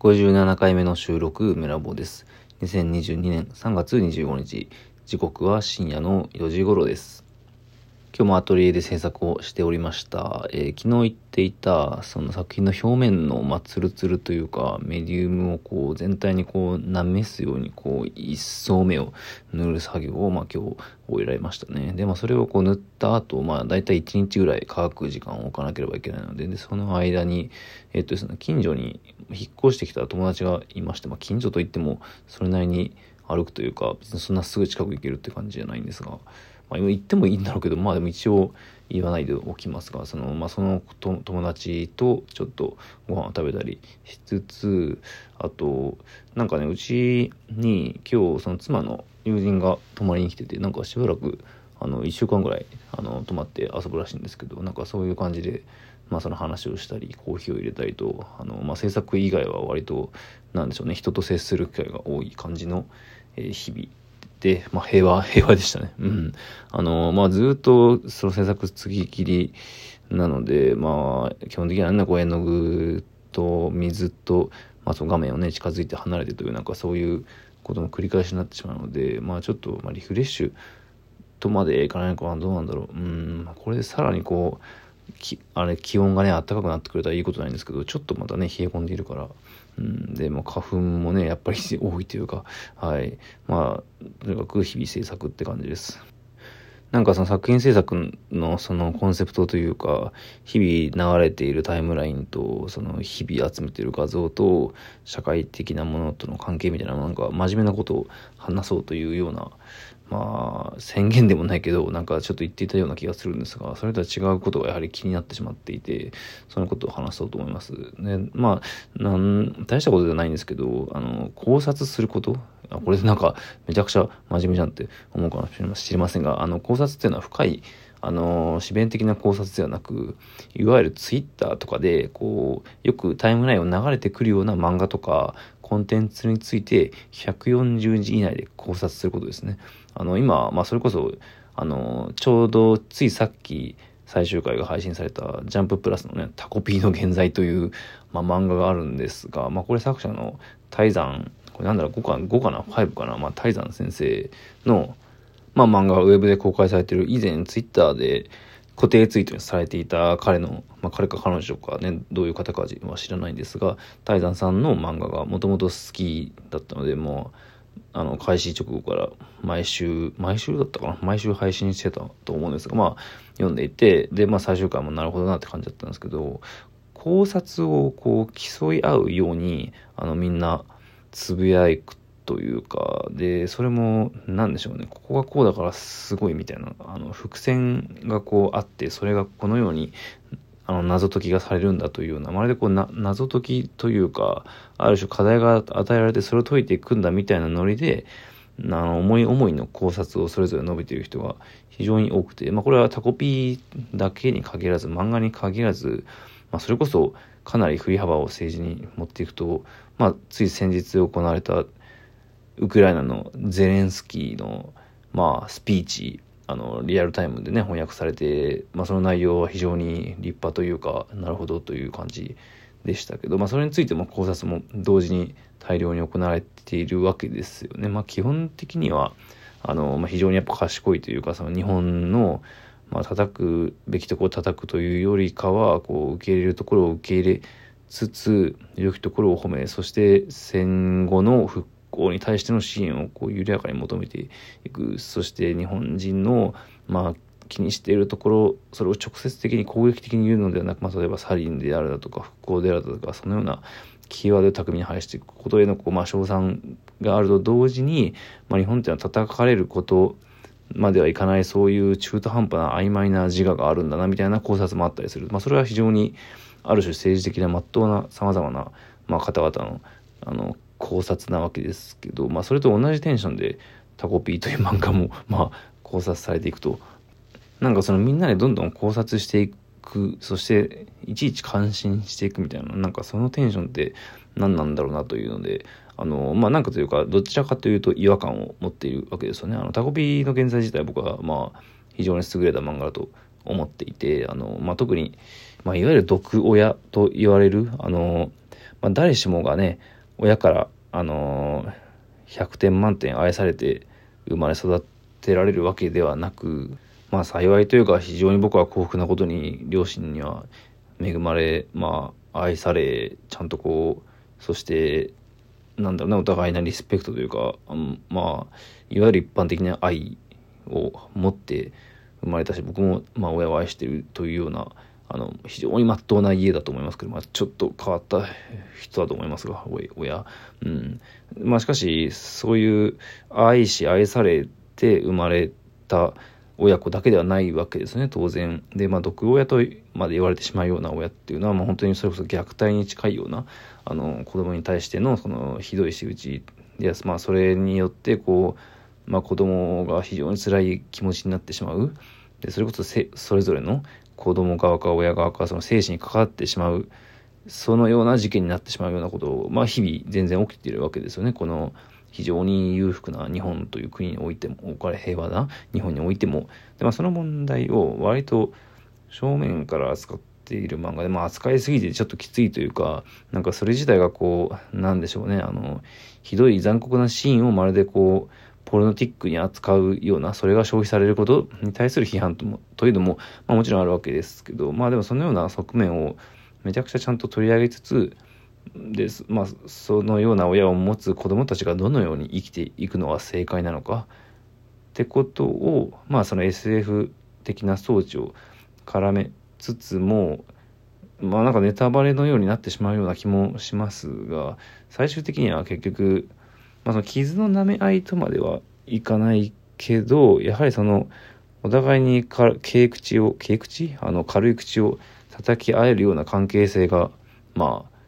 57回目の収録、メラボです。2022年3月25日、時刻は深夜の4時頃です。今日もアトリエで制作をしておりました。えー、昨日言っていた、その作品の表面の、まあ、ツルツルというか、メディウムをこう、全体にこう、なめすように、こう、一層目を塗る作業を、まあ、今日終えられましたね。で、まあ、それをこう、塗った後、まあ、だいたい1日ぐらい乾く時間を置かなければいけないので、で、その間に、えっとですね、近所に引っ越してきた友達がいまして、まあ、近所といっても、それなりに歩くというか、別にそんなすぐ近く行けるって感じじゃないんですが、まあ、言ってもいいんだろうけど、まあでも一応言わないでおきますが、その、まあその友達とちょっとご飯を食べたりしつつ、あと、なんかね、うちに今日その妻の友人が泊まりに来てて、なんかしばらく、あの、1週間ぐらい、あの、泊まって遊ぶらしいんですけど、なんかそういう感じで、まあその話をしたり、コーヒーを入れたりと、あの、まあ制作以外は割と、なんでしょうね、人と接する機会が多い感じの、えー、日々、まあ、平和、平和でしたね。うん。あの、まあ、ずっと、その制作次きりなので、まあ、基本的にはね、こう絵の具と水と、まあ、その画面をね、近づいて離れてという、なんかそういうことの繰り返しになってしまうので、まあ、ちょっと、まあ、リフレッシュとまでいかないのかな、どうなんだろう。うん、これでさらにこう、きあれ気温がね暖かくなってくれたらいいことないんですけどちょっとまたね冷え込んでいるから。うんでも花粉もねやっぱり 多いというかはい。まあとにかく日々制作って感じです。なんかその作品制作のそのコンセプトというか、日々流れているタイムラインと、その日々集めている画像と、社会的なものとの関係みたいな、なんか真面目なことを話そうというような、まあ、宣言でもないけど、なんかちょっと言っていたような気がするんですが、それとは違うことがやはり気になってしまっていて、そのことを話そうと思います。ね、まあ、なん、大したことではないんですけど、あの、考察すること、あこれでなんかめちゃくちゃ真面目じゃんって思うかもしれませんが、あの、考察っていうのは深い、あの、自弁的な考察ではなく、いわゆるツイッターとかで、こう、よくタイムラインを流れてくるような漫画とか、コンテンツについて140字以内で考察することですね。あの、今、まあ、それこそ、あの、ちょうどついさっき最終回が配信されたジャンププラスのね、タコピーの現在という、まあ、漫画があるんですが、まあ、これ作者の泰山、これなんだろう、5かな、5かな ?5 かな？まあ、泰山先生の、まあ、漫画がウェブで公開されてる以前ツイッターで固定ツイートにされていた彼の、まあ、彼か彼女かね、どういう方かは知らないんですが、泰山さんの漫画がもともと好きだったので、もう、あの、開始直後から毎週、毎週だったかな？毎週配信してたと思うんですが、まあ、読んでいて、で、まあ、最終回もなるほどなって感じだったんですけど、考察をこう、競い合うように、あの、みんな、つぶやくというか、で、それも、なんでしょうね、ここがこうだからすごいみたいな、あの、伏線がこうあって、それがこのようにあの、謎解きがされるんだというような、まるでこうな、謎解きというか、ある種課題が与えられてそれを解いていくんだみたいなノリで、あの、思い思いの考察をそれぞれ述べている人が非常に多くて、まあこれはタコピーだけに限らず、漫画に限らず、まあそれこそかなり振り幅を政治に持っていくと、まあつい先日行われたウクライナのゼレンスキーの、まあスピーチあの、リアルタイムでね、翻訳されて、まあ、その内容は非常に立派というか、なるほどという感じでしたけど、まあ、それについても考察も同時に大量に行われているわけですよね。まあ、基本的には、あの、まあ、非常にやっぱ賢いというか、その日本の、まあ、叩くべきところを叩くというよりかは、こう、受け入れるところを受け入れつつ、良きところを褒め、そして戦後の復興に対しての支援をこう緩やかに求めていく。そして日本人のまあ気にしているところそれを直接的に攻撃的に言うのではなく、まあ、例えばサリンであるだとか復興であるだとかそのようなキーワードを巧みに配していくことへのこう、まあ、賞賛があると同時に、まあ、日本っていうのは叩かれることまではいかないそういう中途半端な曖昧な自我があるんだなみたいな考察もあったりする、まあ、それは非常にある種政治的なまっとうなさまざまな、まあ、方々のあの考察なわけですけど、まあ、それと同じテンションでタコピーという漫画も、まあ、考察されていくと。なんかそのみんなでどんどん考察していくそしていちいち感心していくみたいななんかそのテンションって何なんだろうなというのであのまあなんかというかどちらかというと違和感を持っているわけですよね。あのタコピーの現在自体僕はまあ非常に優れた漫画だと思っていてあの、まあ、特に、まあ、いわゆる毒親と言われるあのまあ、誰しもがね親からあのー、100点満点愛されて生まれ育てられるわけではなくまあ幸いというか非常に僕は幸福なことに両親には恵まれまあ愛されちゃんとこうそしてなんだろうなお互いなリスペクトというか、まあいわゆる一般的な愛を持って生まれたし僕もまあ親を愛してるというようなあの非常にまっとうな家だと思いますけど、まあ、ちょっと変わった人だと思いますが親、うん。まあ、しかしそういう愛し愛されて生まれた親子だけではないわけですね当然。でまあ毒親とまで言われてしまうような親っていうのは、まあ、本当にそれこそ虐待に近いようなあの子供に対してのそのひどい仕打ちで、まあ、それによってこう、まあ、子供が非常に辛い気持ちになってしまう。でそれこそそれぞれの子供側か親側かその生死に関わってしまうそのような事件になってしまうようなことを、まあ、日々全然起きているわけですよね。この非常に裕福な日本という国においても置かれ平和な日本においても。で、まあ、その問題を割と正面から扱っている漫画で、まあ、扱いすぎてちょっときついというかなんかそれ自体がこうなんでしょうね。あのひどい残酷なシーンをまるでこうポルノティックに扱うようなそれが消費されることに対する批判ともというのも、まあ、もちろんあるわけですけどまあでもそのような側面をめちゃくちゃちゃんと取り上げつつで、まあ、そのような親を持つ子どもたちがどのように生きていくのが正解なのか。ってことを、まあ、その SF 的な装置を絡めつつもまあなんかネタバレのようになってしまうような気もしますが最終的には結局、まあ、その傷の舐め合いとまではいかないけどやはりそのお互いにか軽口を軽口？あの軽い口を叩き合えるような関係性がまあ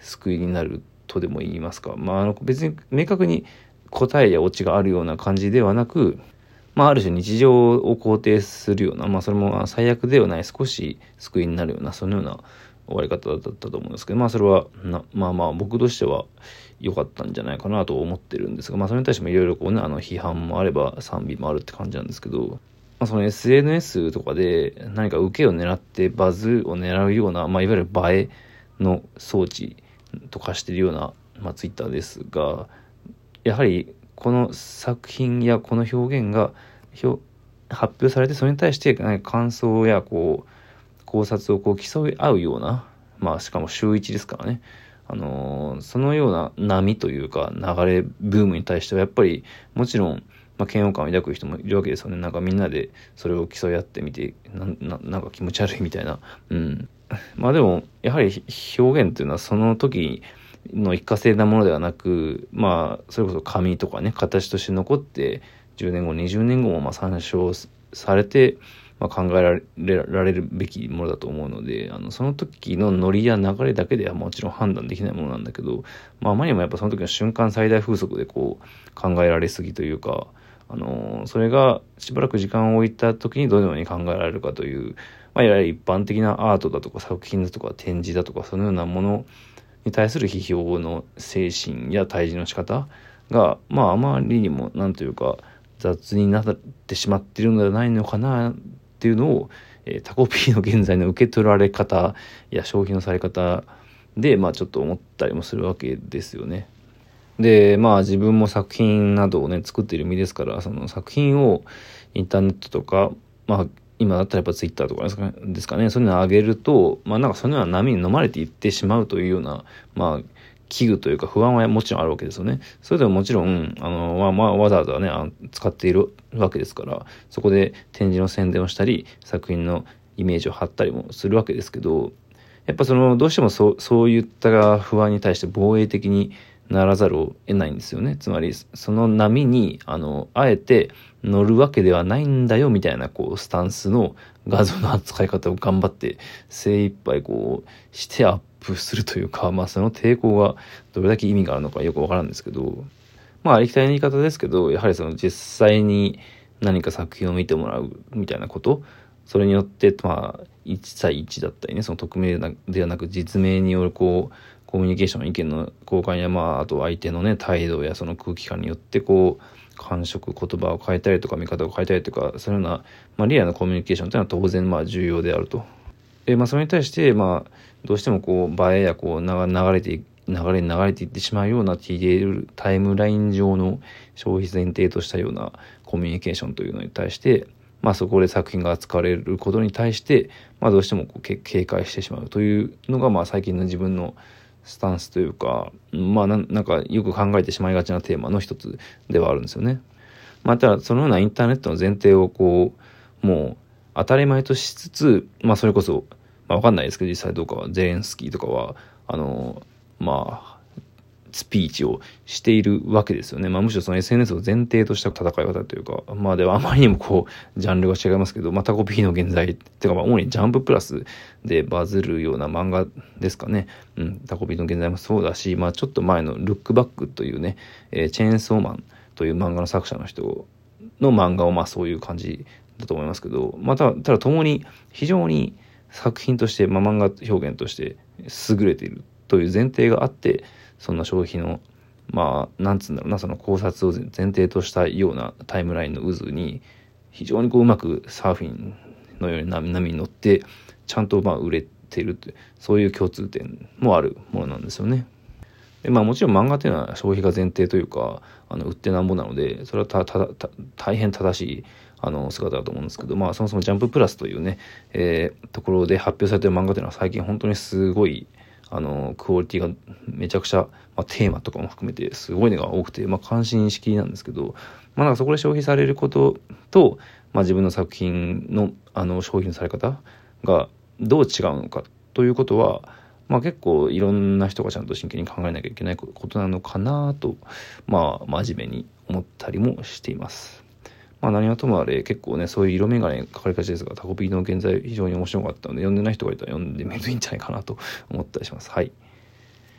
救いになるとでも言いますか、まあ、あの別に明確に答えやオチがあるような感じではなく、まあ、ある種日常を肯定するような、まあ、それも最悪ではない少し救いになるようなそのような終わり方だったと思うんですけどまあそれはなまあまあ僕としては良かったんじゃないかなと思ってるんですがまあそれに対してもいろいろこうねあの批判もあれば賛美もあるって感じなんですけど、まあ、その SNS とかで何か受けを狙ってバズを狙うような、まあ、いわゆる映えの装置と化してるような、まあ、ツイッターですがやはりこの作品やこの表現が発表されてそれに対して感想やこう考察をこう競い合うような、まあ、しかも週1ですからね。あのー、そのような波というか流れブームに対してはやっぱりもちろん、まあ、嫌悪感を抱く人もいるわけですよね。なんかみんなでそれを競い合ってみてななんか気持ち悪いみたいな。うん。まあでも、やはり表現っていうのはその時の一過性なものではなく、まあ、それこそ紙とかね、形として残って、10年後、20年後もまあ参照されて、まあ、考えられられるべきものだと思うので、あの、その時のノリや流れだけではもちろん判断できないものなんだけど、まあ、まりにもやっぱその時の瞬間最大風速でこう、考えられすぎというか、あの、それがしばらく時間を置いた時にどのように考えられるかという、まあ、いわゆる一般的なアートだとか作品だとか展示だとかそのようなものに対する批評の精神や対峙の仕方がまああまりにも何というか雑になってしまっているのではないのかなっていうのを、えー、タコピーの現在の受け取られ方や消費のされ方でまあちょっと思ったりもするわけですよね。でまあ自分も作品などをね作っている身ですからその作品をインターネットとかまあ今だったらやっぱツイッターとかですかね、ですかねそういうのを上げると、まあなんかそのような波に飲まれていってしまうというような、まあ、危惧というか不安はもちろんあるわけですよね。それでももちろん、あの、まあ、まあ、わざわざね、あ使っているわけですから、そこで展示の宣伝をしたり、作品のイメージを貼ったりもするわけですけど、やっぱその、どうしてもそう、そういった不安に対して防衛的にならざるを得ないんですよね。つまり、その波に、あの、あえて乗るわけではないんだよ、みたいな、こう、スタンスの画像の扱い方を頑張って、精一杯こう、してアップするというか、まあ、その抵抗がどれだけ意味があるのかよくわからんですけど、まあ、ありきたりな言い方ですけど、やはりその実際に何か作品を見てもらうみたいなこと、それによって、まあ、1対1だったりね、その匿名ではなく実名によるこう、コミュニケーション意見の交換や、まあ、あと相手のね、態度やその空気感によって、こう、感触、言葉を変えたりとか、見方を変えたりとか、そういうような、まあ、リアルなコミュニケーションというのは当然、まあ、重要であると。で、まあ、それに対して、まあ、どうしてもこう、映えやこう、流れて、流れに流れていってしまうような TDL タイムライン上の消費前提としたようなコミュニケーションというのに対して、まあ、そこで作品が扱われることに対して、まあ、どうしてもこう警戒してしまうというのが、まあ、最近の自分のスタンスというか、まあな、なんかよく考えてしまいがちなテーマの一つではあるんですよね。まあ、ただ、そのようなインターネットの前提をこう、もう当たり前としつつ、まあ、それこそ、まあ、わかんないですけど、実際どうかは、ゼレンスキーとかは、あの、まあ、スピーチをしているわけですよね。まあむしろその SNS を前提とした戦い方というか、まあではあまりにもこう、ジャンルが違いますけど、まあタコピーの現在、っていうかまあ主にジャンププラスでバズるような漫画ですかね。うん、タコピーの現在もそうだし、まあちょっと前のルックバックというね、えー、チェーンソーマンという漫画の作者の人の漫画をまあそういう感じだと思いますけど、また、ただ共に非常に作品として、まあ、漫画表現として優れているという前提があって、そんな消費の、まあ、なんつうんだろうな、その考察を前提としたようなタイムラインの渦に、非常にこううまくサーフィンのように波に乗って、ちゃんとまあ売れているって、そういう共通点もあるものなんですよね。でまあもちろん漫画っていうのは消費が前提というか、あの売ってなんぼなので、それはたた大変正しいあの姿だと思うんですけど、まあそもそもジャンププラスというね、えー、ところで発表されてる漫画というのは最近本当にすごい、あの、クオリティがめちゃくちゃ、まあ、テーマとかも含めてすごいのが多くて、まあ関心式なんですけど、まあなんかそこで消費されることと、まあ自分の作品のあの消費のされ方がどう違うのかということは、まあ結構いろんな人がちゃんと真剣に考えなきゃいけないことなのかなと、まあ真面目に思ったりもしています。まあ何はともあれ結構ね、そういう色眼鏡かかりがちですが、タコピーの現在非常に面白かったので、読んでない人がいたら読んでみるといいんじゃないかなと思ったりします。はい。